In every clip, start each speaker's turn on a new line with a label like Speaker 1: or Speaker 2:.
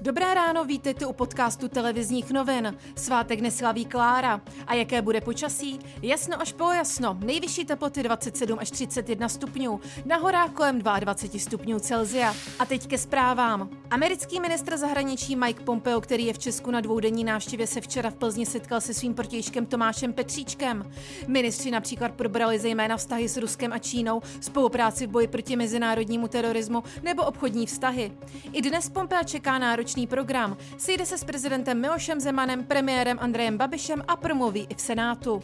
Speaker 1: Dobré ráno, vítejte u podcastu televizních novin. Svátek neslaví Klára. A jaké bude počasí? Jasno až polojasno. Nejvyšší teploty 27 až 31 stupňů. Na horách kolem 22 stupňů Celzia. A teď ke zprávám. Americký ministr zahraničí Mike Pompeo, který je v Česku na dvoudenní návštěvě, se včera v Plzni setkal se svým protějškem Tomášem Petříčkem. Ministři například probrali zejména vztahy s Ruskem a Čínou, spolupráci v boji proti mezinárodnímu terorismu nebo obchodní vztahy. I dnes Pompeo čeká náročný náročný program. Sejde se s prezidentem Milošem Zemanem, premiérem Andrejem Babišem a promluví i v Senátu.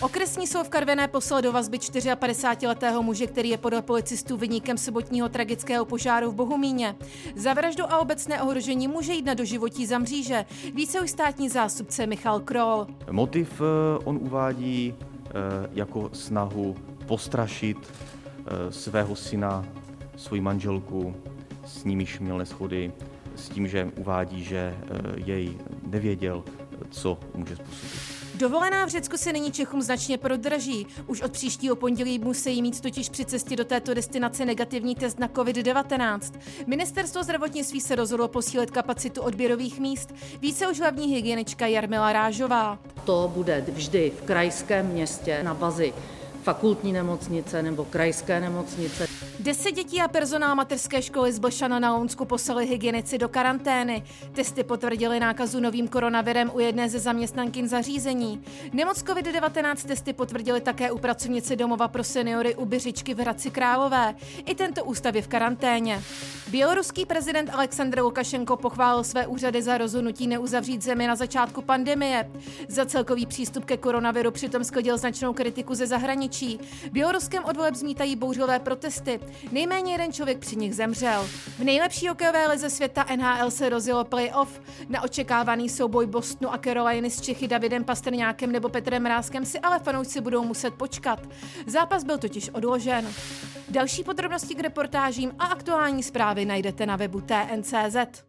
Speaker 1: Okresní soud v Karvené poslal do vazby 54-letého muže, který je podle policistů vyníkem sobotního tragického požáru v Bohumíně. Za vraždu a obecné ohrožení může jít na doživotí za mříže. Více už státní zástupce Michal Kroll.
Speaker 2: Motiv eh, on uvádí eh, jako snahu postrašit eh, svého syna, svoji manželku, s nimiž měl neschody, s tím, že uvádí, že eh, jej nevěděl, co může způsobit.
Speaker 1: Dovolená v Řecku se nyní Čechům značně prodraží. Už od příštího pondělí musí mít totiž při cestě do této destinace negativní test na COVID-19. Ministerstvo zdravotnictví se rozhodlo posílit kapacitu odběrových míst. Více už hlavní hygienička Jarmila Rážová.
Speaker 3: To bude vždy v krajském městě na bazi fakultní nemocnice nebo krajské nemocnice.
Speaker 1: Deset dětí a personál mateřské školy z Blšana na Lounsku poslali hygienici do karantény. Testy potvrdili nákazu novým koronavirem u jedné ze zaměstnankin zařízení. Nemoc COVID-19 testy potvrdili také u pracovnice domova pro seniory u Byřičky v Hradci Králové. I tento ústav je v karanténě. Běloruský prezident Aleksandr Lukašenko pochválil své úřady za rozhodnutí neuzavřít zemi na začátku pandemie. Za celkový přístup ke koronaviru přitom sklidil značnou kritiku ze zahraničí. Běloruském odvoleb zmítají bouřové protesty. Nejméně jeden člověk při nich zemřel. V nejlepší hokejové lize světa NHL se rozjelo playoff. Na očekávaný souboj Bostonu a Caroliny s Čechy Davidem Pastrňákem nebo Petrem Mrázkem si ale fanoušci budou muset počkat. Zápas byl totiž odložen. Další podrobnosti k reportážím a aktuální zprávy najdete na webu TNCZ.